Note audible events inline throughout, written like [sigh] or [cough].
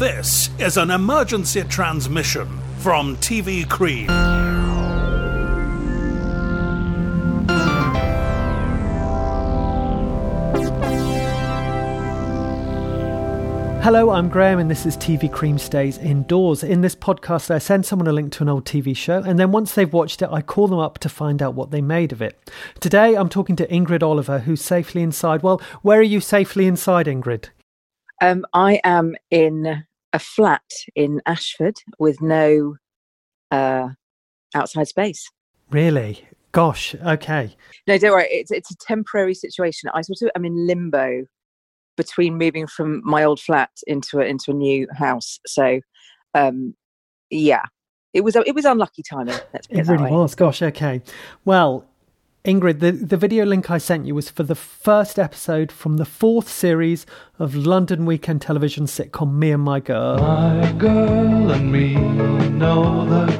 This is an emergency transmission from TV Cream. Hello, I'm Graham, and this is TV Cream Stays Indoors. In this podcast, I send someone a link to an old TV show, and then once they've watched it, I call them up to find out what they made of it. Today, I'm talking to Ingrid Oliver, who's safely inside. Well, where are you safely inside, Ingrid? Um, I am in a flat in Ashford with no uh, outside space. Really? Gosh, okay. No, don't worry. It's it's a temporary situation. I sort of am in limbo between moving from my old flat into a, into a new house. So, um, yeah, it was it was unlucky timing. It, It really way. was. Gosh, okay. Well, Ingrid, the, the video link I sent you was for the first episode from the fourth series of London Weekend Television sitcom Me and My Girl. My girl and me know that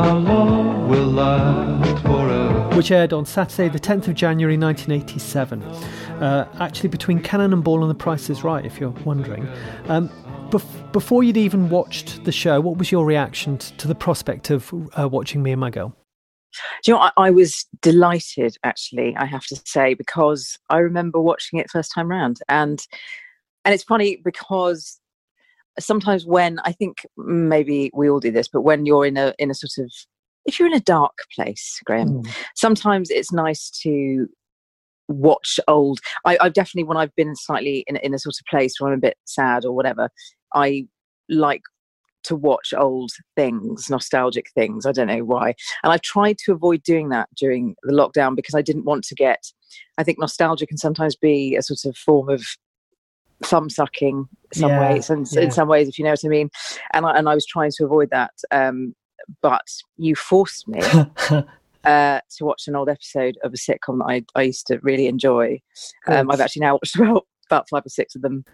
our love will last forever. which aired on Saturday, the 10th of January 1987. Uh, actually, between Cannon and Ball and The Price is Right, if you're wondering. Um, bef- before you'd even watched the show, what was your reaction to the prospect of uh, watching Me and My Girl? Do you know. I, I was delighted, actually, I have to say, because I remember watching it first time round, and and it's funny because sometimes when I think maybe we all do this, but when you're in a in a sort of if you're in a dark place, Graham, hmm. sometimes it's nice to watch old. I, I've definitely when I've been slightly in, in a sort of place where I'm a bit sad or whatever, I like to watch old things, nostalgic things. I don't know why. And I've tried to avoid doing that during the lockdown because I didn't want to get, I think nostalgia can sometimes be a sort of form of thumb sucking some Yeah, ways and yeah. in some ways, if you know what I mean. And I, and I was trying to avoid that. Um, but you forced me [laughs] uh, to watch an old episode of a sitcom that I, I used to really enjoy. Um, I've actually now watched about, [laughs] about five or six of them.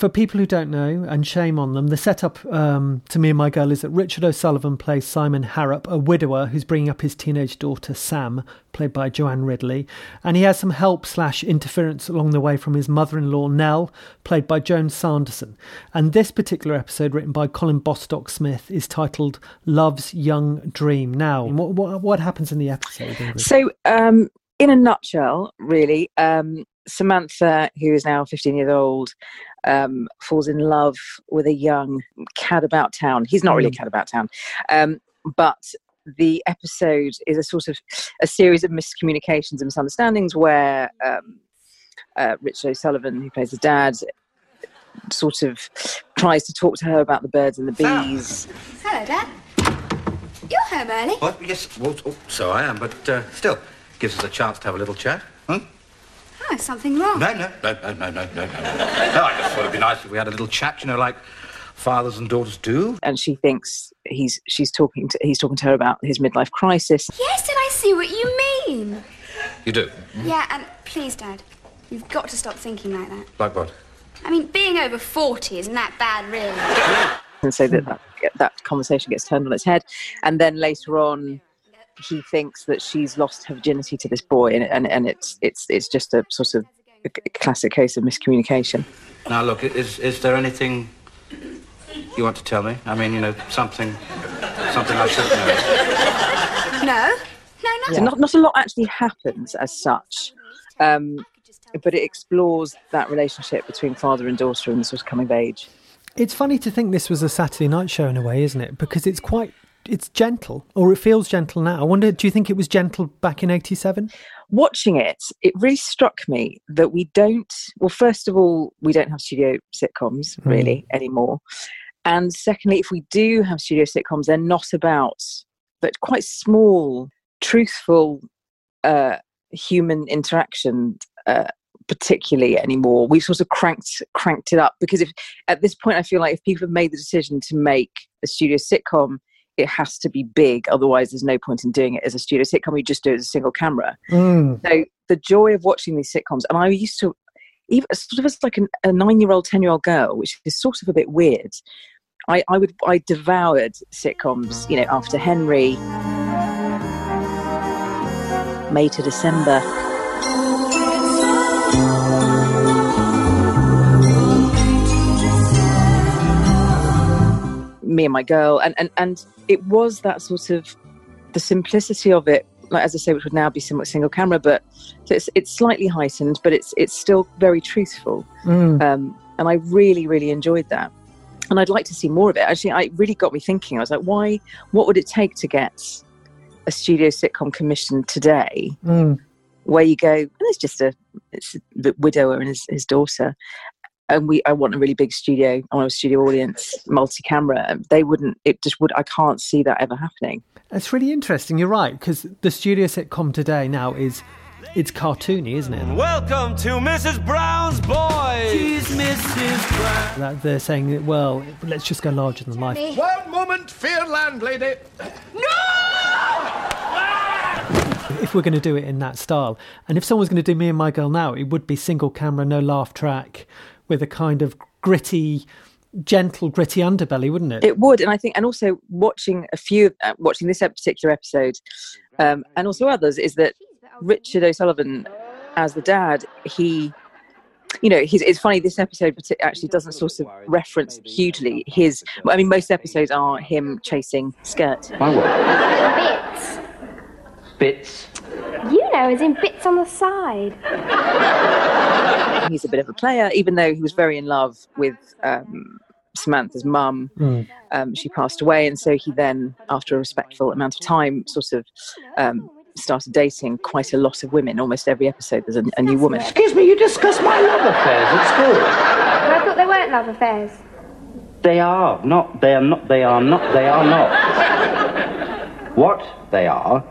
For people who don't know, and shame on them, the setup um, to Me and My Girl is that Richard O'Sullivan plays Simon Harrop, a widower who's bringing up his teenage daughter Sam, played by Joanne Ridley, and he has some help slash interference along the way from his mother-in-law Nell, played by Joan Sanderson. And this particular episode, written by Colin Bostock Smith, is titled "Love's Young Dream." Now, what what, what happens in the episode? So, um, in a nutshell, really, um, Samantha, who is now 15 years old, um, falls in love with a young cad about town. He's not really a cad about town, um, but the episode is a sort of a series of miscommunications and misunderstandings where um, uh, Richard O'Sullivan, who plays the dad, sort of tries to talk to her about the birds and the bees. Hello, Dad. You're home early. What? Yes, well, oh, so I am, but uh, still, gives us a chance to have a little chat. Hmm? Oh, is something wrong? No, no, no, no, no, no, no, no. No, I just thought it'd be nice if we had a little chat, you know, like fathers and daughters do. And she thinks he's she's talking to he's talking to her about his midlife crisis. Yes, and I see what you mean. You do? Yeah, and please, Dad, you've got to stop thinking like that. Like what? I mean, being over 40 isn't that bad, really. and so that, that that conversation gets turned on its head and then later on he thinks that she's lost her virginity to this boy and, and, and it's it's it's just a sort of a c- classic case of miscommunication Now, look, is, is there anything you want to tell me? I mean, you know, something, something I should know. No? No, no. so not, not a lot actually happens as such um, but it explores that relationship between father and daughter and the sort of coming of age It's funny to think this was a Saturday night show in a way, isn't it? Because it's quite it's gentle, or it feels gentle now. I wonder, do you think it was gentle back in '87? watching it, it really struck me that we don't, well, first of all, we don't have studio sitcoms really anymore. And secondly, if we do have studio sitcoms, they're not about, but quite small, truthful uh, human interaction. Uh, particularly anymore we've sort of cranked cranked it up because if at this point i feel like if people have made the decision to make a studio sitcom it has to be big otherwise there's no point in doing it as a studio sitcom you just do it as a single camera Mm. so the joy of watching these sitcoms, and I used to, even sort of as like an, a nine-year-old, ten-year-old girl, which is sort of a bit weird. I, I would, I devoured sitcoms. You know, after Henry, May to December. Me and My Girl, and and and it was that sort of the simplicity of it. Like as I say, which would now be somewhat single camera, but so it's it's slightly heightened, but it's it's still very truthful. Mm. Um, and I really really enjoyed that. And I'd like to see more of it. Actually, I it really got me thinking. I was like, why? What would it take to get a studio sitcom commissioned today? Mm. where you go, and it's just a it's the widower and his, his daughter. And we, I want a really big studio. I want a studio audience, multi-camera. They wouldn't. It just would. I can't see that ever happening. It's really interesting. You're right because the studio sitcom today now is it's cartoony, isn't it? Welcome to Mrs. Brown's Boys. She's Mrs. Brown. That they're saying, well, let's just go larger than life. One moment, fear landlady. No! if we're going to do it in that style, and if someone's going to do Me and My Girl now, it would be single camera, no laugh track, with a kind of gritty, gentle, gritty underbelly, wouldn't it? It would, and I think, and also watching a few, uh, watching this particular episode, um, and also others, is that Richard O'Sullivan, as the dad, he, you know, he's, it's funny. This episode partic- actually doesn't sort of reference hugely his. I mean, most episodes are him chasing Skirt. My what? Bits. Bits. You know, as in bits on the side. He's a bit of a player, even though he was very in love with um, Samantha's mum. Mm. Um, she passed away, and so he then, after a respectful amount of time, sort of um, started dating quite a lot of women. Almost every episode, there's a, a new woman. Excuse me, you discuss my love affairs at school. But I thought they weren't love affairs. They are not. They are not. They are not. They are not. What they are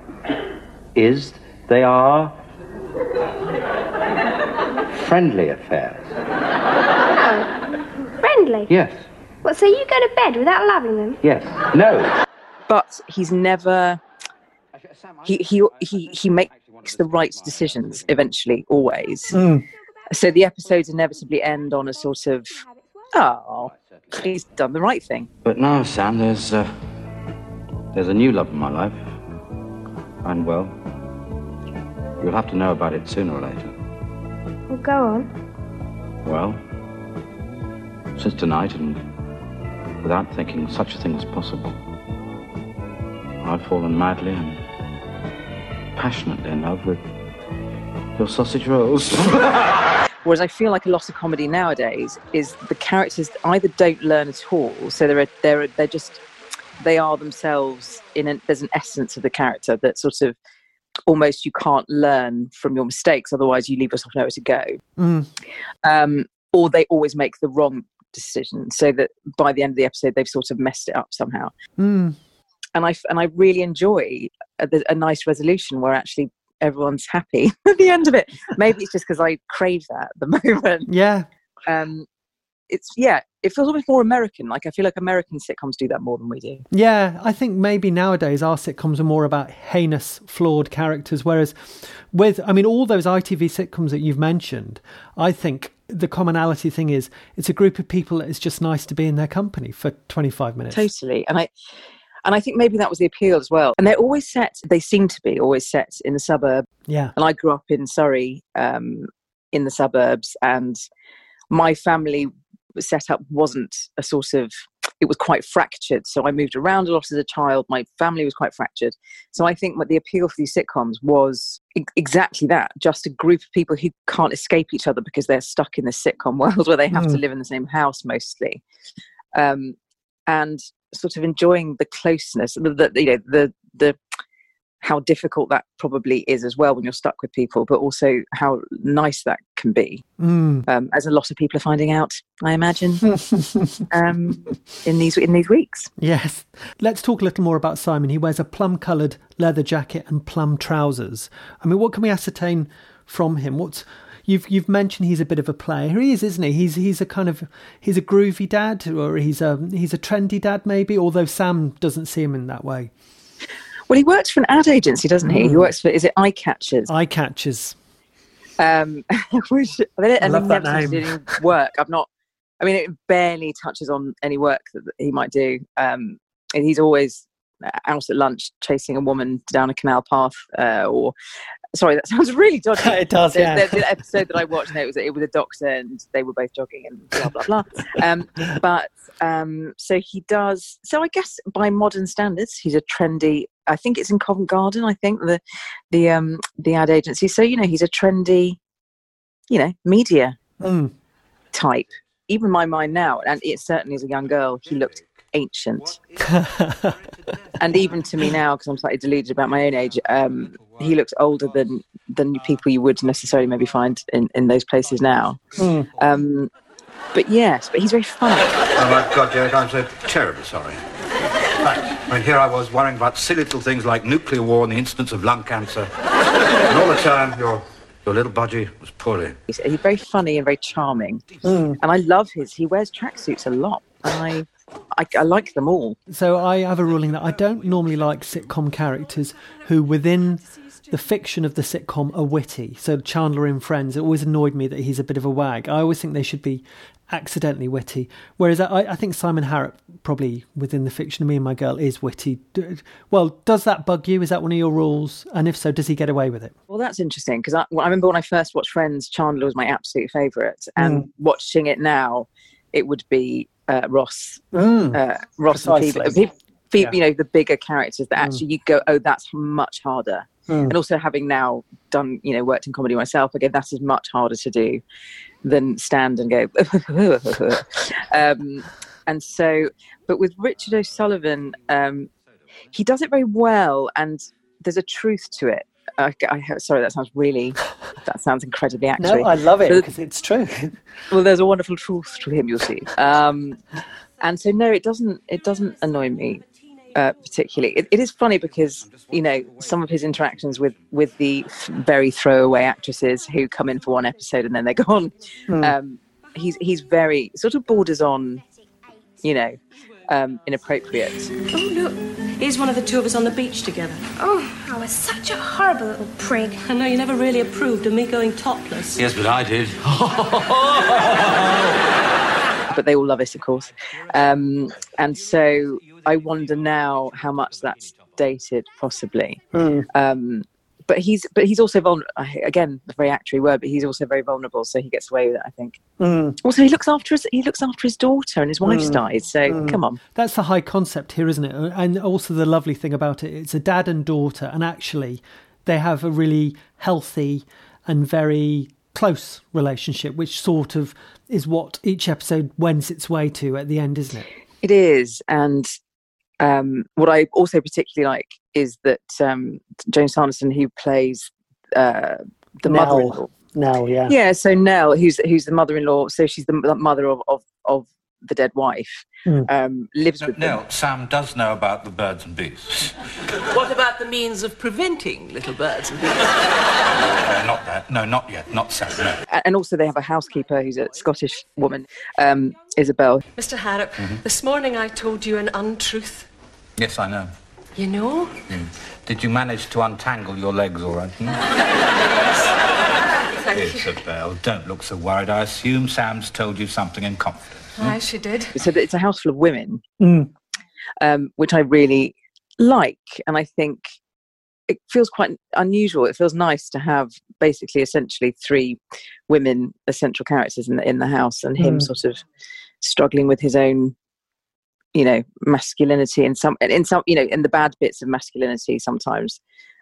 is they are friendly affairs. [laughs] Friendly. Yes. What, so you go to bed without loving them? Yes. No. But he's never. He he he he makes the right decisions eventually, always. Mm. So the episodes inevitably end on a sort of, oh, he's done the right thing. But now, Sam, there's uh, there's a new love in my life, and well, you'll have to know about it sooner or later. Well, go on. Well, since tonight, and without thinking such a thing was possible, I've fallen madly and passionately in love with your sausage rolls. [laughs] Whereas I feel like a lot of comedy nowadays is the characters either don't learn at all, so they're they're they're just they are themselves. In an, there's an essence of the character that sort of almost you can't learn from your mistakes, otherwise you leave yourself nowhere to go. Mm. Um, or they always make the wrong decision, so that by the end of the episode they've sort of messed it up somehow. Mm. And I and I really enjoy a, a nice resolution where actually everyone's happy [laughs] at the end of it. Maybe it's just because I crave that at the [laughs] moment. Yeah. Um, it's yeah, it feels almost more American. Like I feel like American sitcoms do that more than we do. Yeah, I think maybe nowadays our sitcoms are more about heinous, flawed characters, whereas with, I mean, all those ITV sitcoms that you've mentioned, I think the commonality thing is it's a group of people that it's just nice to be in their company for 25 minutes. Totally, and I. And I think maybe that was the appeal as well. And they're always set, they seem to be always set in the suburb. Yeah. And I grew up in Surrey, um, in the suburbs, and my family set up wasn't a sort of it was quite fractured. So i moved around a lot as a child. My family was quite fractured. So i think what the appeal for these sitcoms was exactly that just a group of people who can't escape each other because they're stuck in the sitcom [laughs] world where they have to Mm. live in the same house mostly. Um, and sort of enjoying the closeness the, the you know the the how difficult that probably is as well when you're stuck with people, but also how nice that can be, Mm. um, as a lot of people are finding out. I imagine [laughs] um, in these in these weeks. Yes. Let's talk a little more about Simon. He wears a plum coloured leather jacket and plum trousers. I mean, what can we ascertain from him? What's You've you've mentioned he's a bit of a player. He is, isn't he? He's he's a kind of he's a groovy dad, or he's a he's a trendy dad, maybe. Although Sam doesn't see him in that way. Well, he works for an ad agency, doesn't he? He Mm. works for is it Eye Catchers? Eye catchers. Um, [laughs] which I love that never seems to name. work. I've not. I mean, it barely touches on any work that he might do. Um, and he's always out at lunch chasing a woman down a canal path, uh, or Sorry, that [laughs] sounds really dodgy. [laughs] It does, The- yeah. Episode that I watched, it was it was a doctor, and they were both jogging, and blah blah blah. Um, but um, so he does. So I guess by modern standards, he's a trendy. I think it's in Covent Garden. I think the the um, the ad agency. So you know, he's a trendy, you know, media Mm. type. Even my mind now, and it certainly as a young girl, he looked ancient. [laughs] and even to me now, because I'm slightly deluded about my own age, um, he looks older than than people you would necessarily maybe find in, in those places now. Mm. Um, but yes, but he's very funny. Oh my God, Derek, I'm so terribly sorry. In fact, I mean, here I was worrying about silly little things like nuclear war and the incidence of lung cancer. and all the time, your, your little budgie was poorly. He's, he's very funny and very charming, hmm. and I love his. He wears tracksuits a lot, and I, I I like them all. So I have a ruling that I don't normally like sitcom characters who, within the fiction of the sitcom, are witty. So Chandler in Friends, it always annoyed me that he's a bit of a wag. I always think they should be accidentally witty. Whereas I, I think Simon Harrop, probably within the fiction of Me and My Girl, is witty. Well, does that bug you? Is that one of your rules? And if so, does he get away with it? Well, that's interesting because I, well, I remember when I first watched Friends, Chandler was my absolute favourite, and Mm. watching it now, it would be uh, Ross, Mm. uh, Ross and. Phoebe. Phoebe, Yeah. You know, the bigger characters that Mm. actually you go, oh, that's much harder. Mm. And also having now done, you know, worked in comedy myself, again, that is much harder to do than stand and go. [laughs] um, and so, but with Richard O'Sullivan, um, he does it very well, and there's a truth to it. I, I, sorry, that sounds really, [laughs] that sounds incredibly actually. No, I love it because it's true. [laughs] well, there's a wonderful truth to him. You'll see. Um, and so, no, it doesn't. It doesn't annoy me uh, particularly. It, it is funny because you know some of his interactions with with the very throwaway actresses who come in for one episode and then they're [laughs] gone. Hmm. Um, he's he's very sort of borders on, you know, um, inappropriate. Oh, look. Here's one of the two of us on the beach together. Oh, I was such a horrible little prig. I know you never really approved of me going topless. Yes, but I did. [laughs] but they all love it, of course. Um, and so I wonder now how much that's dated, possibly. Um, but he's but he's also vulnerable. Again, a very actory word, but he's also very vulnerable, so he gets away with it. I think. Mm. Also, he looks after his he looks after his daughter, and his wife's Mm. died. So Mm. come on. That's the high concept here, isn't it? And also the lovely thing about it, it's a dad and daughter, and actually they have a really healthy and very close relationship, which sort of is what each episode wends its way to at the end, isn't it? It is, and um, what I also particularly like is that um, Joan Sanderson, who plays uh, the Nell. mother-in-law, No, yeah. yeah. So Nell, who's who's the mother-in-law, so she's the mother of of, of the dead wife, Hmm. um, lives with them. No, Sam does know about the birds and beasts. [laughs] What about the means of preventing little birds and bees? [laughs] Uh, not that. No, not yet. Not Sam, no. And also, they have a housekeeper who's a Scottish woman, um, Isabel. Mr. Harrop, Mhm. this morning I told you an untruth. Yes, I know. You know? Mm. Did you manage to untangle your legs all right? Hmm? Thank you. Isabel, don't look so worried. I assume Sam's told you something in confidence. Aye, she did. So that it's a house full of women, Mm. um, which I really like, and I think it feels quite unusual. It feels nice to have basically, essentially, three women as central characters in the in the house, and him Mm. sort of struggling with his own, you know, masculinity and some in some you know in the bad bits of masculinity sometimes,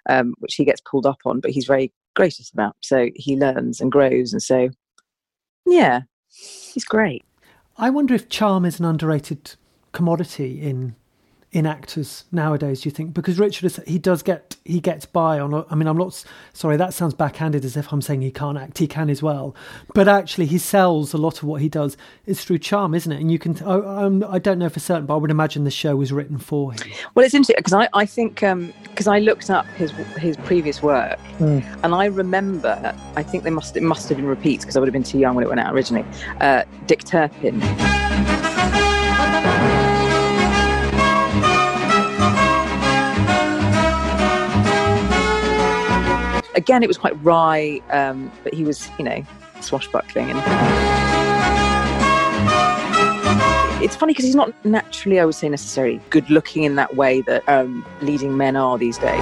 um, which he gets pulled up on, but he's very gracious about. So he learns and grows, and so yeah, he's great. I wonder if charm is an underrated commodity in in actors nowadays. Do you think? Because Richard, is, he does get he gets by on. I mean, I'm not sorry. That sounds backhanded, as if I'm saying he can't act. He can as well. But actually, he sells a lot of what he does is through charm, isn't it? And you can. I, I'm, I don't know for certain, but I would imagine the show was written for him. Well, it's interesting because I, I think because I looked up his his previous work and I remember I think they must it must have been repeats because I would have been too young when it went out originally. Uh, Dick Turpin. again, it was quite wry, um, but he was, you know, swashbuckling. And it's funny because he's not naturally, I would say, necessarily good looking in that way that um, leading men are these days.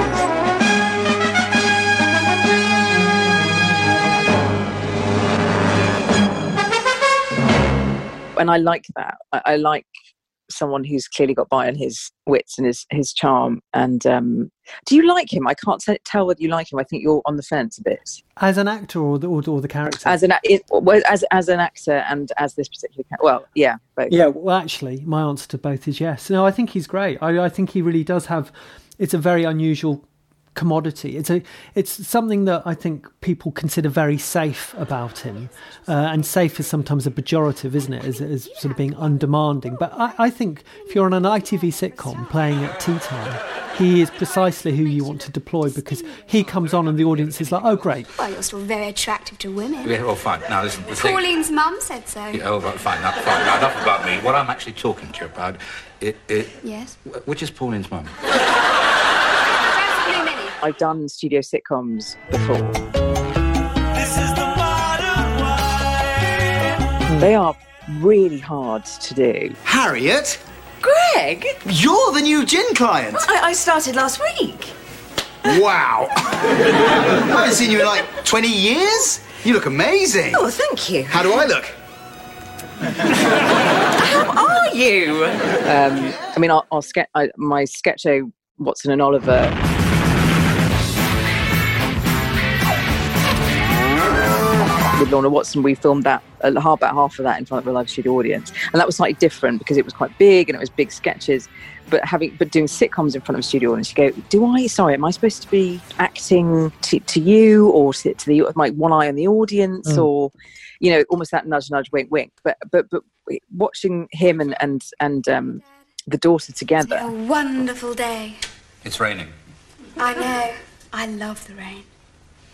and I like that. I, I, like someone who's clearly got by on his wits and his his charm. And um, do you like him? I can't t- tell whether you like him. I think you're on the fence a bit. As an actor or the, or, or the character? As an it, as as an actor and as this particular character. Well, yeah, both. Yeah, well, actually, my answer to both is yes. No, I think he's great. I, I think he really does have. It's a very unusual commodity. It's a it's something that I think people consider very safe about him, uh, and safe is sometimes a pejorative, isn't it? As, as sort of being undemanding. But I, I think if you're on an ITV sitcom playing at tea time, he is precisely who you want to deploy because he comes on and the audience is like, oh great. Well, you're still very attractive to women. Yeah, well, fine. Now, listen, the thing... Pauline's mum said so. Yeah, oh, right, fine, now, fine. Now, enough about me. What I'm actually talking to you about, it, it, Yes. wh- which is Pauline's mum? I've done studio sitcoms before. They are really hard to do. Harriet, Greg, you're the new gin client. I, I started last week. Wow. I haven't seen you in like 20 years. You look amazing. Oh, thank you. How do I look? How are you? Um, I mean, our, our ske- I, my sketch show, Watson and Oliver. With Lorna Watson, we filmed that uh, about half of that in front of a live studio audience, and that was slightly different because it was quite big and it was big sketches. But having but doing sitcoms in front of a studio audience, you go, do I? Sorry, am I supposed to be acting to, to you or to, to the like one eye on the audience Mm. or you know almost that nudge nudge wink wink but but but watching him and and and um the daughter together A wonderful day. It's raining. I know. I love the rain.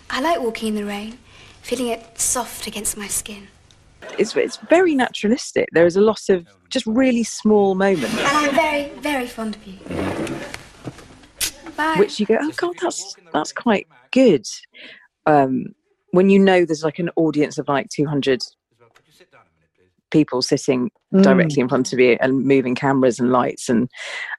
I like walking in the rain, feeling it soft against my skin. it's it's very naturalistic there is a lot of just really small moments And I'm very, very fond of you. Bye. which you go oh god that's that's quite good um when you know there's like an audience of like 200 people sitting Mm. directly in front of you and moving cameras and lights and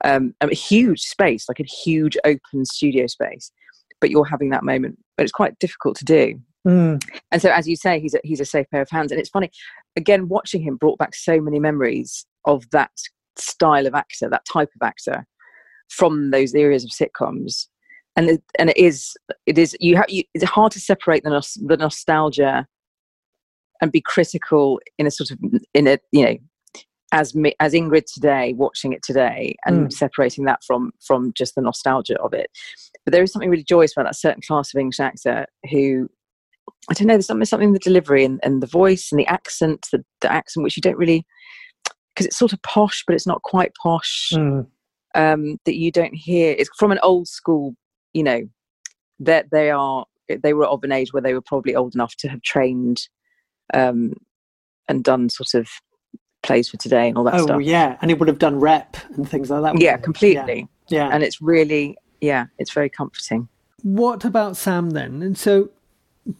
um, a huge space like a huge open studio space but you're having that moment but it's quite difficult to do Mm. and so as you say he's a, he's a safe pair of hands and it's funny again watching him brought back so many memories of that style of actor that type of actor from those areas of sitcoms and it, and it is it is you have you, it's hard to separate the nos- the nostalgia and be critical in a sort of in a you know as me, as Ingrid today watching it today and Mm. separating that from from just the nostalgia of it but there is something really joyous about that certain class of English actor who I don't know there's something something in the delivery and, and the voice and the accent the, the accent which you don't really because it's sort of posh but it's not quite posh Mm. um, that you don't hear. It's from an old school, you know, that they are they were of an age where they were probably old enough to have trained um, and done sort of plays for today and all that stuff. Oh stuff. yeah, and it would have done rep and things like that. Yeah, completely. Yeah. And it's really, yeah, it's very comforting. What about Sam then? And so,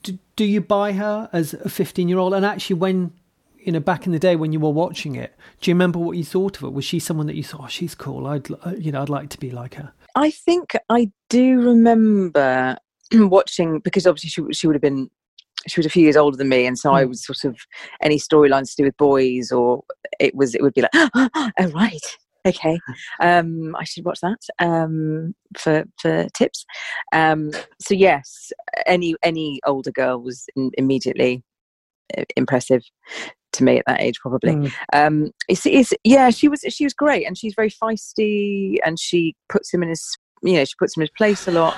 do, do you buy her as a 15 year old? And actually, when, you know, back in the day when you were watching it, do you remember what you thought of her? Was she someone that you thought, oh, she's cool? I'd, uh, you know, I'd like to be like her. I think I do remember [clears throat] watching because obviously she she would have been she was a few years older than me, and so I Mm. was sort of any storylines to do with boys, or it was it would be like, [gasps] oh right, okay, um, I should watch that um, for for tips. Um, so yes, any any older girl was in, immediately uh, impressive to me at that age, probably. Mm. Um, it's, it's yeah, she was she was great, and she's very feisty, and she puts him in his you know she puts him in his place a lot.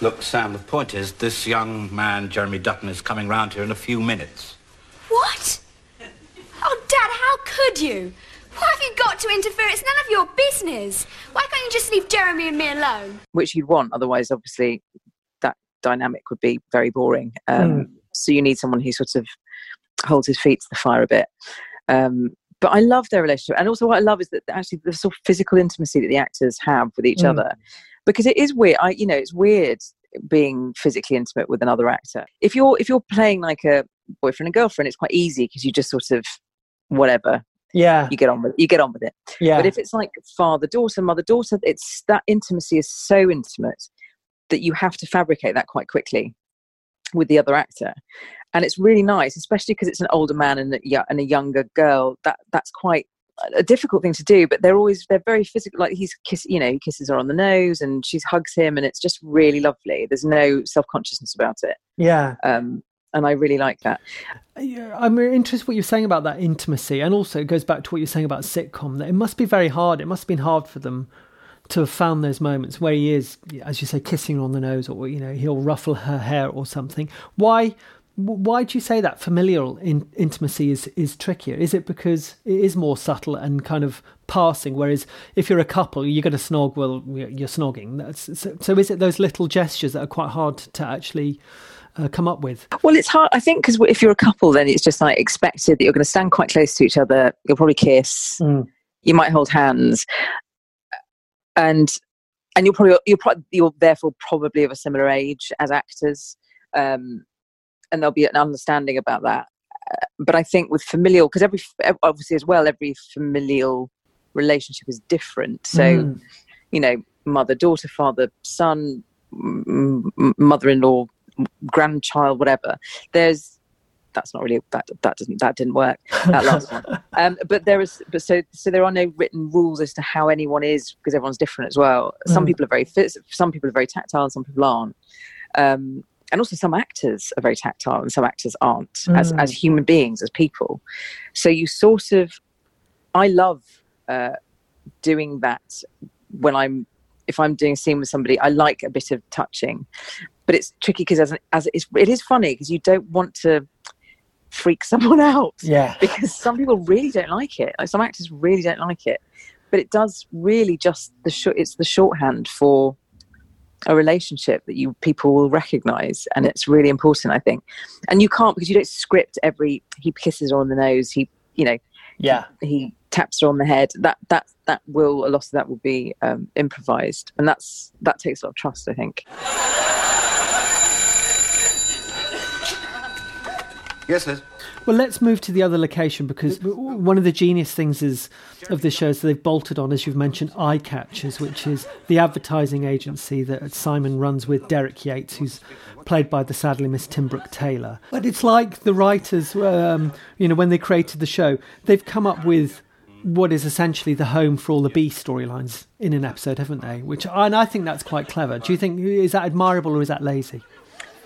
Look, Sam, the point is, this young man, Jeremy Dutton, is coming round here in a few minutes. What? Oh, Dad, how could you? Why have you got to interfere? It's none of your business. Why can't you just leave Jeremy and me alone? which you'd want. Otherwise, obviously, that dynamic would be very boring. Um, Mm. So you need someone who sort of holds his feet to the fire a bit. Um, but I love their relationship, and also what I love is that actually the sort of physical intimacy that the actors have with each Mm. other, because it is weird. I, you know, it's weird being physically intimate with another actor. If you're if you're playing like a boyfriend and girlfriend, it's quite easy because you just sort of whatever Yeah. you get on with you get on with it. Yeah. But if it's like father daughter, mother daughter, it's that intimacy is so intimate that you have to fabricate that quite quickly with the other actor. and it's really nice, especially because it's an older man and a, and a younger girl. That that's quite a difficult thing to do. But they're always they're very physical. Like he's kiss, you know, he kisses her on the nose, and she hugs him, and it's just really lovely. There's no self consciousness about it. Yeah. Um, and I really like that. I'm interested what you're saying about that intimacy, and also it goes back to what you're saying about sitcom. That it must be very hard. It must have been hard for them to have found those moments where he is, as you say, kissing her on the nose, or you know, he'll ruffle her hair or something. Why? Why do you say that familial in, intimacy is is trickier? Is it because it is more subtle and kind of passing? Whereas if you're a couple, you're going to snog. Well, you're snogging. That's, so, so is it those little gestures that are quite hard to actually uh, come up with? Well, it's hard, I think, because if you're a couple, then it's just like expected that you're going to stand quite close to each other. You'll probably kiss. Mm. You might hold hands, and and you're probably you're probably you're therefore probably of a similar age as actors, um, and there'll be an understanding about that. Uh, but I think with familial, because every obviously as well, every familial relationship is different. So, Mm. you know, mother, daughter, father, son, m- m- mother-in-law, grandchild, whatever. There's that's not really that that doesn't that didn't work that last one. [laughs] Um, but there is but so so there are no written rules as to how anyone is because everyone's different as well. Some Mm. people are very fit, some people are very tactile, and some people aren't. Um, and also some actors are very tactile and some actors aren't as Mm. as human beings as people. So you sort of I love uh, doing that when I'm if I'm doing a scene with somebody, I like a bit of touching, but it's tricky because as as it's, it is funny because you don't want to freak [laughs] someone out Yeah. because some people really don't like it. Like some actors really don't like it, but it does really just the short. It's the shorthand for a relationship that you people will recognize, and it's really important, I think. And you can't because you don't script every. He kisses her on the nose. He, you know, Yeah. he taps her on the head. That that that will a lot of that will be um, improvised, and that's that takes a lot of trust, I think. Yes, Liz. Well, let's move to the other location because one of the genius things is of this show is that they've bolted on, as you've mentioned, Eye Catchers, which is the advertising agency that Simon runs with Derek Yates, who's played by the sadly Miss Tim Brooke Taylor. But it's like the writers, um, you know, when they created the show, they've come up with what is essentially the home for all the B storylines in an episode, haven't they? Which and I think that's quite clever. Do you think is that admirable or is that lazy?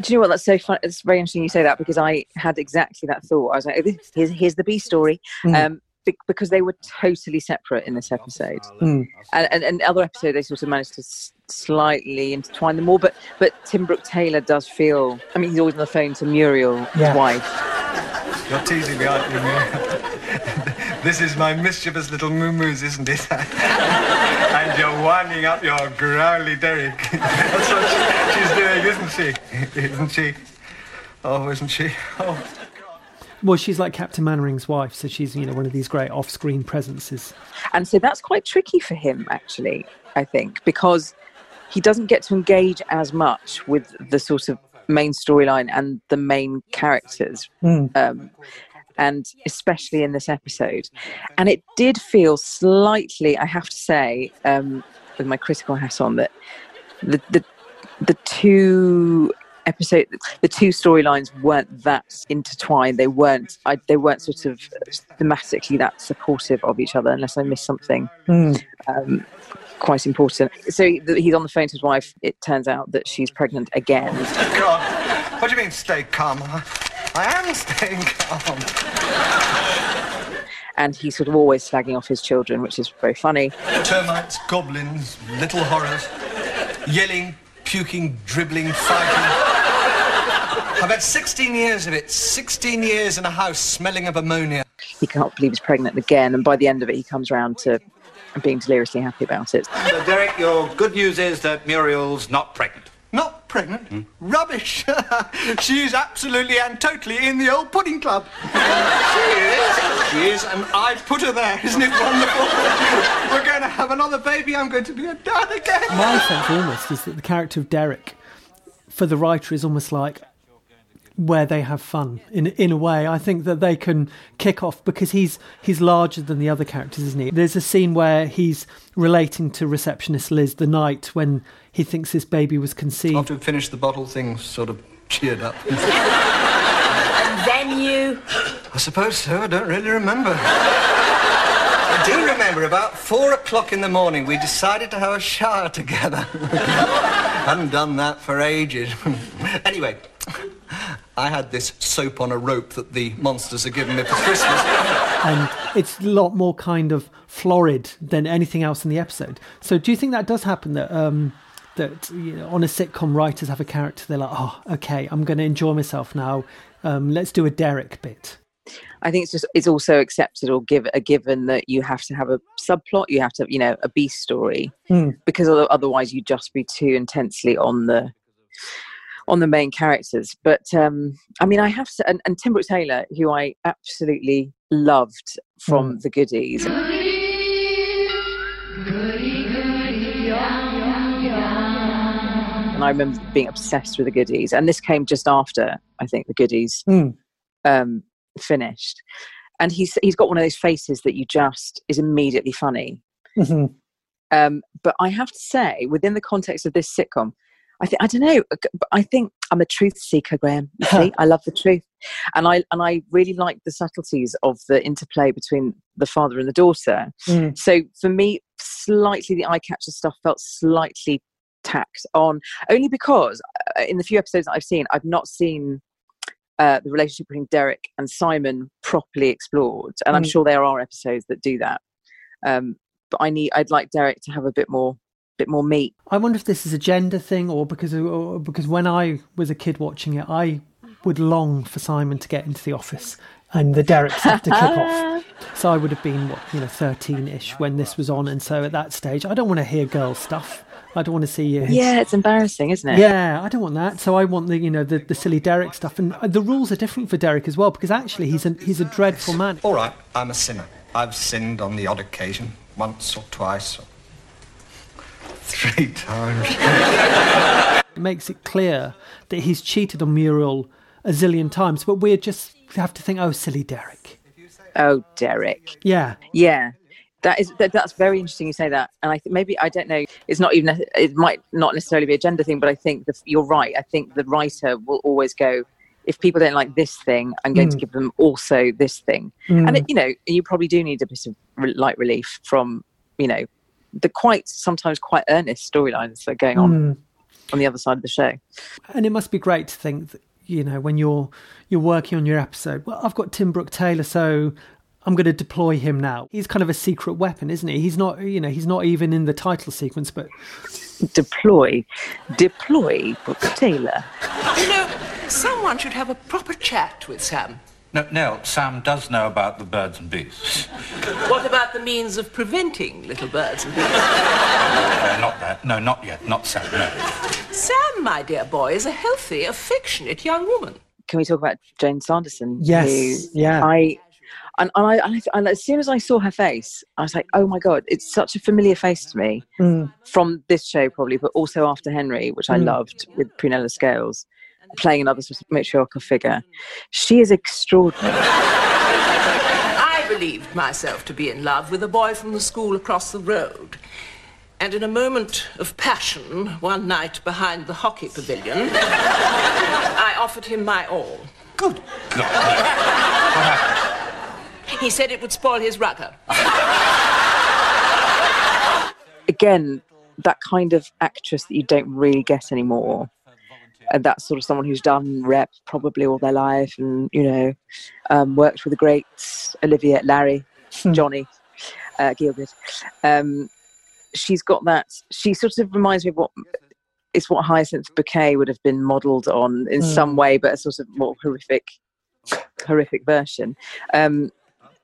Do you know what? That's so fun. It's very interesting you say that because I had exactly that thought. I was like, "Oh, here's, here's the B story. Mm. Um, because they were totally separate in this episode. Mm. And, and, and other episode, they sort of managed to s- slightly intertwine them more. But, but Tim Brooke Taylor does feel, I mean, he's always on the phone to Muriel, his Yeah. wife. You're teasing me, aren't you, Muriel? [laughs] this is my mischievous little moo-moos, isn't it? [laughs] and you're winding up your growly Derek. [laughs] That's what she- she's doing, isn't she? Isn't she? Oh, isn't she? Oh. Well, she's like Captain Mainwaring's wife, so she's you know one of these great off-screen presences. And so that's quite tricky for him, actually, I think, because he doesn't get to engage as much with the sort of main storyline and the main characters. Mm. Um, and especially in this episode. And it did feel slightly, I have to say, um, with my critical hat on, that the, the, the two episode the two storylines weren't that intertwined they weren't I, they weren't sort of thematically that supportive of each other unless i missed something Mm. um, quite important so he's on the phone to his wife it turns out that she's pregnant again God. What do you mean, stay calm? I, I am staying calm. and he's sort of always slagging off his children which is very funny Termites, goblins, little horrors, yelling, puking, dribbling, fighting. I've had 16 years of it. 16 years in a house smelling of ammonia. he can't believe he's pregnant again and by the end of it he comes around to being deliriously happy about it So, Derek, your good news is that Muriel's not pregnant. Not pregnant? Rubbish. [laughs] She's absolutely and totally in the old pudding club. she is. She is, and I've put her there. Isn't it wonderful? [laughs] We're going to have another baby. I'm going to be a dad again. My sense almost is that the character of Derek, for the writer, is almost like where they have fun in in a way. I think that they can kick off because he's he's larger than the other characters, isn't he? There's a scene where he's relating to receptionist Liz the night when he thinks his baby was conceived. After we finished the bottle, things sort of cheered up. and then you... I suppose so. I don't really remember. I do remember about four o'clock in the morning we decided to have a shower together. [laughs] Hadn't done that for ages. [laughs] anyway, I had this soap on a rope that the monsters had given me for Christmas. [laughs] and it's a lot more kind of florid than anything else in the episode. So, do you think that does happen that um, that you know, on a sitcom, writers have a character they're like, oh, okay, I'm going to enjoy myself now. Um, let's do a Derek bit. I think it's just it's also accepted or give a given that you have to have a subplot, you have to you know a B story Hmm. because otherwise you'd just be too intensely on the on the main characters. But um, I mean, I have to, and, and Tim Brooke Taylor, who I absolutely loved from The Goodies. And I remember being obsessed with the goodies. And this came just after, I think, the goodies Hmm. um, finished. And he's he's got one of those faces that you just is immediately funny. Mhm. Um, but I have to say, within the context of this sitcom, I think I don't know. uh, But I think I'm a truth seeker, Graham. You see, I love the truth, and I and I really like the subtleties of the interplay between the father and the daughter. Mm. So for me, slightly the eye catcher stuff felt slightly tacked on, only because uh, in the few episodes that I've seen, I've not seen uh, the relationship between Derek and Simon properly explored, and I'm Mm. sure there are episodes that do that. Um, but I need, I'd like Derek to have a bit more, bit more meat. I wonder if this is a gender thing or because or because when I was a kid watching it, I would long for Simon to get into the office and the Derek's have to kick off. [laughs] So I would have been what you know thirteen ish when this was on, and so at that stage, I don't want to hear girl stuff. I don't want to see you. Yeah, it's embarrassing, isn't it? Yeah, I don't want that. So I want the you know the, the silly Derek stuff, and uh, the rules are different for Derek as well because actually he's a he's a dreadful man. All right, I'm a sinner. I've sinned on the odd occasion, once or twice or three times. It makes it clear that he's cheated on Muriel a zillion times, but we just have to think, oh, silly Derek. Oh, Derek. Yeah. Yeah. That is that, that's very interesting. You say that, and I think maybe I don't know. It's not even. It might not necessarily be a gender thing, but I think the, you're right. I think the writer will always go. If people don't like this thing, I'm going to Mm. give them also this thing. Mm. And it, you know, you probably do need a bit of re- light relief from you know the quite sometimes quite earnest storylines that are going on Mm. on the other side of the show. And it must be great to think that, you know, when you're you're working on your episode, well, I've got Tim Brooke Taylor, so I'm going to deploy him now. He's kind of a secret weapon, isn't he? He's not, you know, he's not even in the title sequence, but deploy, deploy Brooke Taylor. You know, someone should have a proper chat with Sam. No, Nell, Sam does know about the birds and bees. [laughs] What about the means of preventing little birds and bees? Uh, not that. No, not yet. Not Sam, no. Sam, my dear boy, is a healthy, affectionate young woman. Can we talk about Joan Sanderson? Yes, who yeah. I and, and I, and I and as soon as I saw her face, I was like, oh my god, it's such a familiar face to me Mm. from this show probably, but also After Henry, which I Mm. loved with Prunella Scales playing another sort of matriarchal figure. She is extraordinary. [laughs] I believed myself to be in love with a boy from the school across the road. And in a moment of passion, one night behind the hockey pavilion, [laughs] I offered him my all. Good God. [laughs] He said it would spoil his rugger. Again, that kind of actress that you don't really get anymore. And that's sort of someone who's done rep probably all their life and, you know, um, worked with the greats, Olivier, Larry, Johnny, uh, Gielgud. Um, she's got that, she sort of reminds me of what it's what Hyacinth Bouquet would have been modelled on in Mm. some way, but a sort of more horrific, horrific version. Um,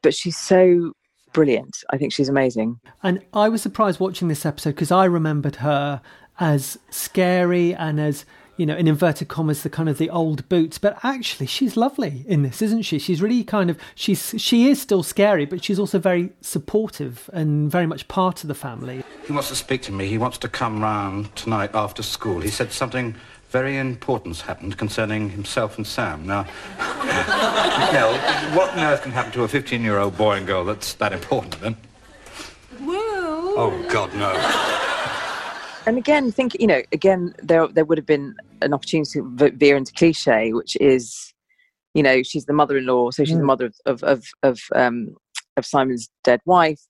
but she's so brilliant. I think she's amazing. And I was surprised watching this episode because I remembered her as scary and as you know, in inverted commas, the kind of the old boots. But actually, she's lovely in this, isn't she? She's really kind of she's she is still scary, but she's also very supportive and very much part of the family. He wants to speak to me. He wants to come round tonight after school. He said something very important's happened concerning himself and Sam. Now, [laughs] Nell, what on earth can happen to a 15-year-old boy and girl that's that important to them? Well, Oh, God, no. And again, think you know, again, there there would have been an opportunity to veer into cliche, which is you know, she's the mother-in-law, so she's the Mm. mother of of of of, um, of Simon's dead wife.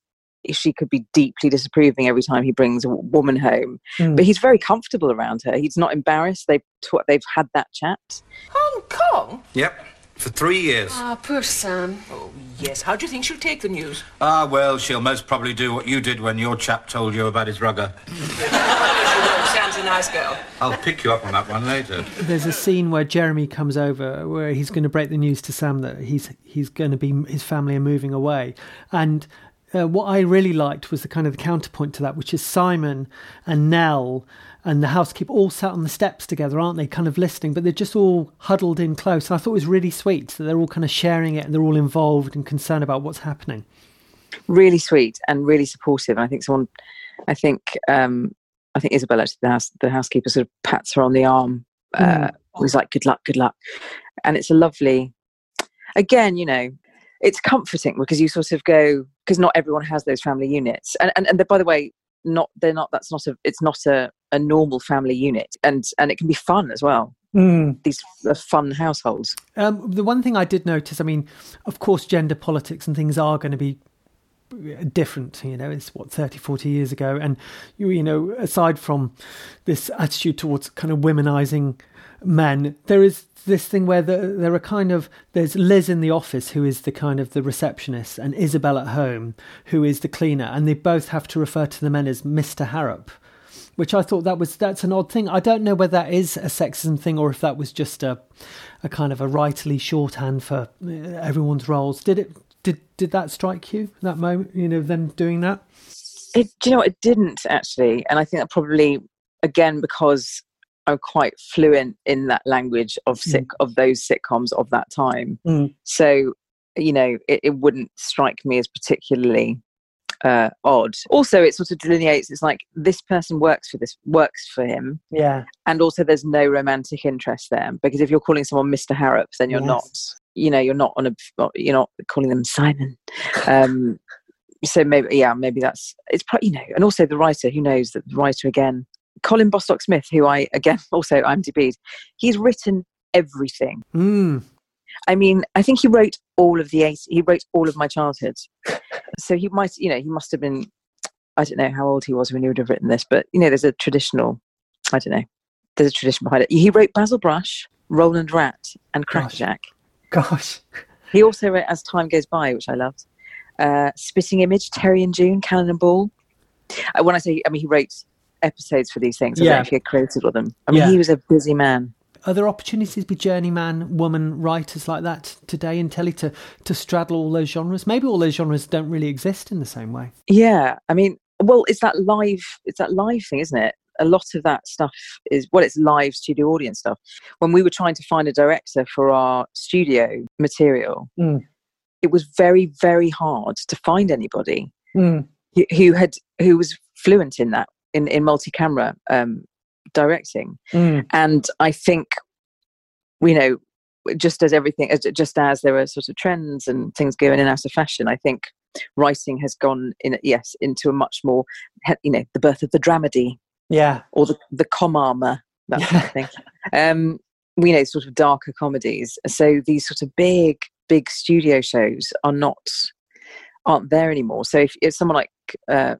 She could be deeply disapproving every time he brings a woman home, Mm. but he's very comfortable around her. He's not embarrassed. They've tw- they've had that chat. Hong Kong? Yep, for three years. Ah, poor Sam. Oh, yes. How do you think she'll take the news? Ah, well, she'll most probably do what you did when your chap told you about his rugger. [laughs] she Sam's a nice girl. I'll pick you up on that one later. There's a scene where Jeremy comes over where he's going to break the news to Sam that he's he's going to be his family are moving away, and uh, what I really liked was the kind of the counterpoint to that, which is Simon and Nell and the housekeeper all sat on the steps together, aren't they? Kind of listening, but they're just all huddled in close. And I thought it was really sweet that they're all kind of sharing it and they're all involved and concerned about what's happening. really sweet and really supportive. And I think someone, I think, um, I think Isabel actually, the house, the housekeeper, sort of pats her on the arm. Uh, Mm. Was like, "Good luck, good luck," and it's a lovely. Again, you know, it's comforting because you sort of go because not everyone has those family units, and and, and by the way, not they're not. That's not a. It's not a, a normal family unit, and and it can be fun as well. Mm. These uh, fun households. Um, the one thing I did notice, I mean, of course, gender politics and things are going to be uh, different you know it's what 30 40 years ago and you, you know aside from this attitude towards kind of womenizing men there is this thing where the, there are kind of there's liz in the office who is the kind of the receptionist and isabel at home who is the cleaner and they both have to refer to the men as mr harrap which I thought that was that's an odd thing. I don't know whether that is a sexism thing or if that was just a a kind of a rightly shorthand for uh, everyone's roles. Did it did did that strike you that moment? You know them doing that. It, do you know? It didn't actually, and I think that probably again because I'm quite fluent in that language of sick of those sitcoms of that time. Mm. So you know, it, it wouldn't strike me as particularly uh, odd. Also, it sort of delineates. It's like this person works for this works for him, Yeah. and also there's no romantic interest there because if you're calling someone Mr. Harrap, then you're Yes. not. You know, you're not on a. You're not calling them Simon. Um, so maybe yeah, maybe that's it's. Pro- you know, and also the writer. Who knows that the writer again, Colin Bostock Smith, who I again [laughs] also IMDb'd. He's written everything. Mm. I mean, I think he wrote all of the eight. He wrote all of my childhood. so he might, you know, he must have been. I don't know how old he was when he would have written this, but you know, there's a traditional. I don't know. There's a tradition behind it. He wrote Basil Brush, Roland Rat, and Crackerjack. Gosh. He also wrote As Time Goes By, which I loved. Uh, Spitting Image, Terry and June, Cannon and Ball. Uh, when I say, I mean, he wrote episodes for these things. I don't Yeah. know if he had created all of them. I mean, Yeah. he was a busy man. Are there opportunities with journeyman woman writers like that today in telly to to straddle all those genres? Maybe all those genres don't really exist in the same way. Yeah, I mean, well, it's that live, it's that live thing, isn't it? A lot of that stuff is well, it's live studio audience stuff. When we were trying to find a director for our studio material, Mm. it was very, very hard to find anybody Mm. who, who had who was fluent in that in in multi-camera um, directing. Mm. And I think, you know, just as everything, just as there are sort of trends and things going in and out of fashion, I think writing has gone in, yes, into a much more, you know, the birth of the dramedy Yeah. or the the comama, that sort of thing. Um, you know, sort of darker comedies. So these sort of big, big studio shows are not aren't there anymore. So if, if someone like uh,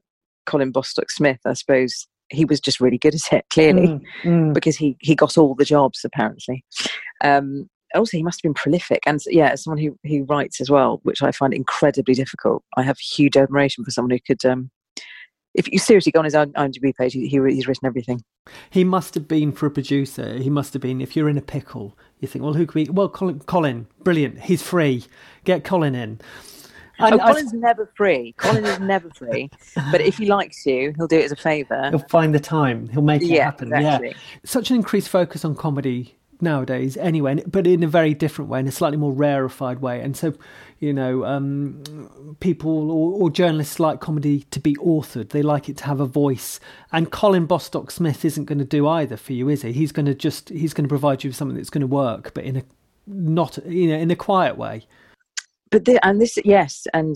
Colin Bostock Smith, I suppose he was just really good at it, clearly, Mm, mm. because he he got all the jobs apparently. Um, also, he must have been prolific, and yeah, someone who who writes as well, which I find incredibly difficult. I have huge admiration for someone who could. Um, if you seriously go on his IMDb page, he, he, he's written everything. He must have been for a producer. He must have been. If you're in a pickle, you think, well, who could be? Well, Colin, Colin brilliant. He's free. Get Colin in. Oh, Colin's never free. Colin is never free. But if he likes you, he'll do it as a favour. He'll find the time. He'll make it Yeah, happen. exactly. Yeah. Such an increased focus on comedy nowadays, anyway, but in a very different way, in a slightly more rarefied way. And so, you know, um, people or, or journalists like comedy to be authored. They like it to have a voice. And Colin Bostock Smith isn't going to do either for you, is he? He's going to just he's going to provide you with something that's going to work, but in a not you know in a quiet way. But the, and this yes and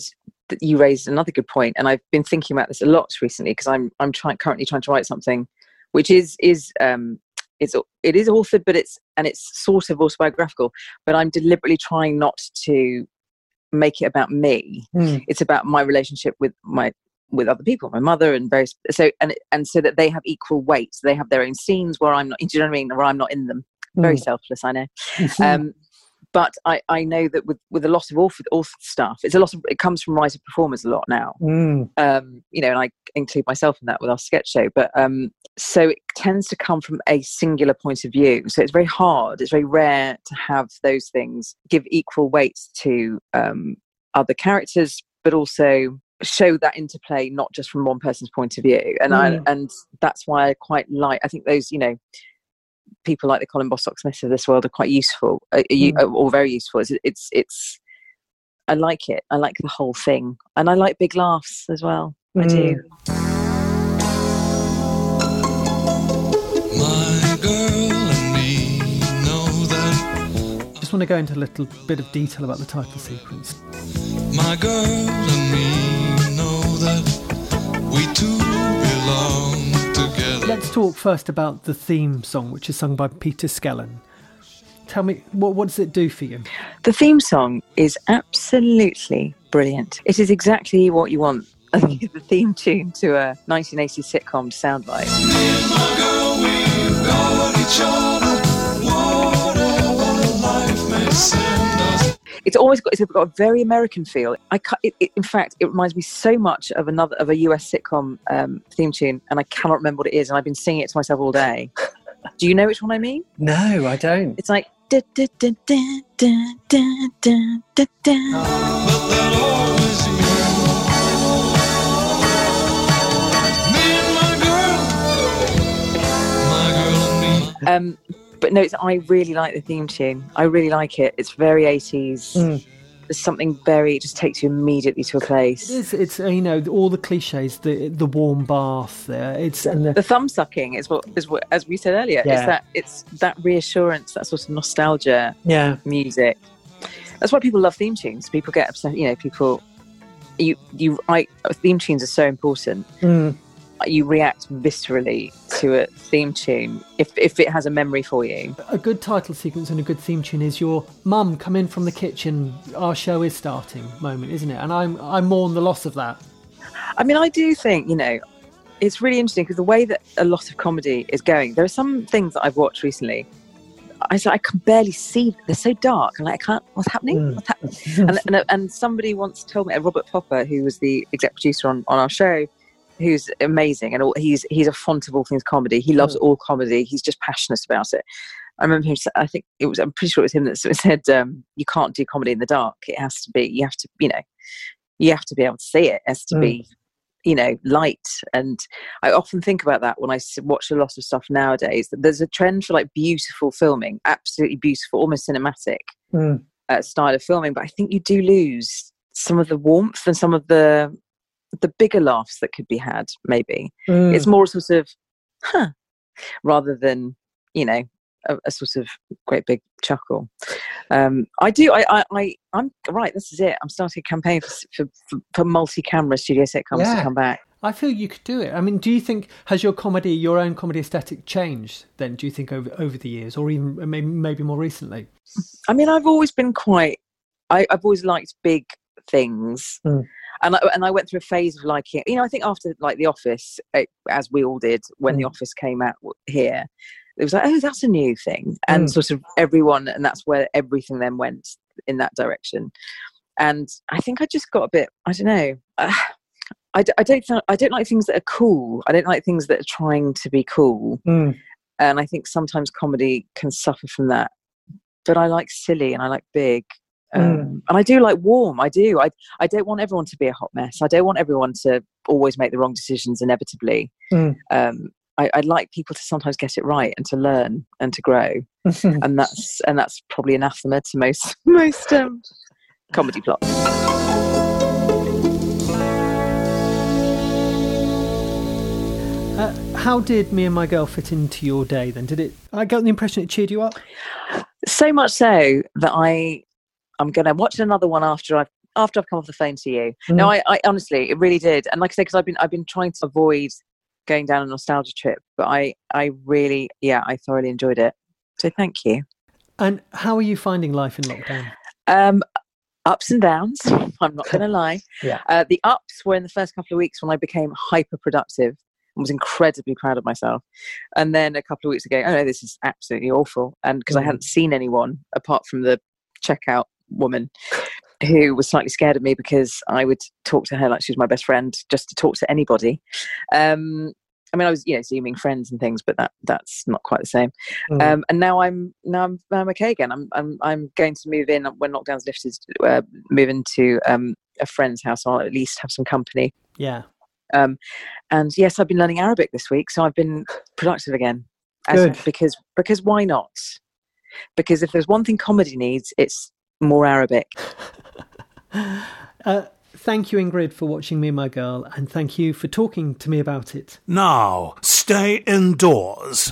you raised another good point and i've been thinking about this a lot recently because i'm i'm trying currently trying to write something which is is um it's it is authored, but it's and it's sort of autobiographical. But I'm deliberately trying not to make it about me. Mm. It's about my relationship with my with other people, my mother and various so and and so that they have equal weight. so They have their own scenes where I'm not. Do you know what I mean? Where I'm not in them. Very Mm. selfless, I know. [laughs] Um, but I, I know that with, with a lot of author, author stuff, it's a lot of it comes from writer performers a lot now. Mm. Um, you know, and I include myself in that with our sketch show. But um, so it tends to come from a singular point of view. So it's very hard. It's very rare to have those things give equal weight to um, other characters, but also show that interplay not just from one person's point of view. And Mm. I and that's why I quite like. I think those, you know, people like the Colin Bostock Smiths of this world are quite useful, uh, you, Mm. or very useful. It's, it's it's I like it. I like the whole thing, and I like big laughs as well. I do. Just want to go into a little bit of detail about the title sequence. My girl and me Let's talk first about the theme song, which is sung by Peter Skellern. Tell me, what, what does it do for you? The theme song is absolutely brilliant. It is exactly what you want [laughs] the theme tune to a 1980s sitcom to sound like. It's always got, it's got a very American feel. I it, it, in fact, it reminds me so much of another of a US sitcom um, theme tune, and I cannot remember what it is. And I've been singing it to myself all day. Do you know which one I mean? No, I don't. It's like. Um, but no, it's, I really like the theme tune. I really like it. It's very 80s. Mm. There's something very, it just takes you immediately to a place. It's, it's uh, you know all the cliches, the the warm bath there. It's and the, The thumb sucking is what is what, as we said earlier. Yeah. It's that it's that reassurance, that sort of nostalgia Yeah. music. That's why people love theme tunes. People get upset. You know, people. You you I theme tunes are so important. Mm. You react viscerally to a theme tune if if it has a memory for you. a good title sequence and a good theme tune is your mum come in from the kitchen. Our show is starting moment, isn't it? And I'm I mourn the loss of that. I mean, I do think, you know, it's really interesting because the way that a lot of comedy is going, there are some things that I've watched recently. I like, I can barely see. They're so dark. I'm like, I can't. What's happening? What's happening? and, and, and somebody once told me, uh, Robert Popper, who was the exec producer on, on our show, who's amazing, and all, he's he's a font of all things comedy. He loves all comedy. He's just passionate about it. I remember him. I think it was. I'm pretty sure it was him that [laughs] said, um, "You can't do comedy in the dark. It has to be. You have to. You know, you have to be able to see it. It has to Mm. be." You know, light, and I often think about that when I watch a lot of stuff nowadays. That there's a trend for like beautiful filming, absolutely beautiful, almost cinematic Mm. uh, style of filming. But I think you do lose some of the warmth and some of the the bigger laughs that could be had. Maybe Mm. it's more sort of, huh, rather than you know a, a sort of great big chuckle. Um, I do. I, I, I, I'm right. This is it. I'm starting a campaign for for, for, for multi-camera studio sitcoms Yeah. to come back. I feel you could do it. I mean, do you think has your comedy, your own comedy aesthetic changed? Then, do you think over over the years, or even maybe maybe more recently? I mean, I've always been quite. I, I've always liked big things, Mm. And I, and I went through a phase of liking. You know, I think after like The Office, eh, as we all did when The Office came out here, it was like, oh, that's a new thing, and Mm. sort of everyone, and that's where everything then went in that direction. And I think I just got a bit. I don't know. [sighs] I, d- I don't. th- I don't like things that are cool. I don't like things that are trying to be cool Mm. and I think sometimes comedy can suffer from that. But I like silly and I like big, um, Mm. and I do like warm. I do. I I don't want everyone to be a hot mess. I don't want everyone to always make the wrong decisions inevitably. Mm. Um, I, I'd like people to sometimes get it right and to learn and to grow, [laughs] and that's and that's probably anathema to most [laughs] most um, comedy plots. Uh, how did me and my girl fit into your day? Then did it? I got the impression it cheered you up. so much so that I I'm going to watch another one after I've after I've come off the phone to you. No, Mm. I, I honestly, it really did. And like I said, because I've been I've been trying to avoid going down a nostalgia trip. But I, I really, yeah, I thoroughly enjoyed it. So thank you. And how are you finding life in lockdown? Um, ups and downs. [laughs] I'm not going [laughs] to lie. Yeah. Uh, the ups were in the first couple of weeks when I became hyper productive and was incredibly proud of myself. And then a couple of weeks ago, oh no, this is absolutely awful. And because I Mm. hadn't seen anyone apart from the checkout woman who was slightly scared of me because I would talk to her like she was my best friend just to talk to anybody. Um, I mean, I was, you know, zooming friends and things, but that that's not quite the same. Mm. Um, and now I'm now I'm, I'm okay again. I'm I'm I'm going to move in when lockdown's lifted. Uh, move into um, a friend's house. I'll at least have some company. Yeah. Um, and yes, I've been learning Arabic this week, so I've been productive again. As- Good. because because why not? Because if there's one thing comedy needs, it's more Arabic. [laughs] Uh, thank you, Ingrid, for watching Me and My Girl, and thank you for talking to me about it. Now, stay indoors.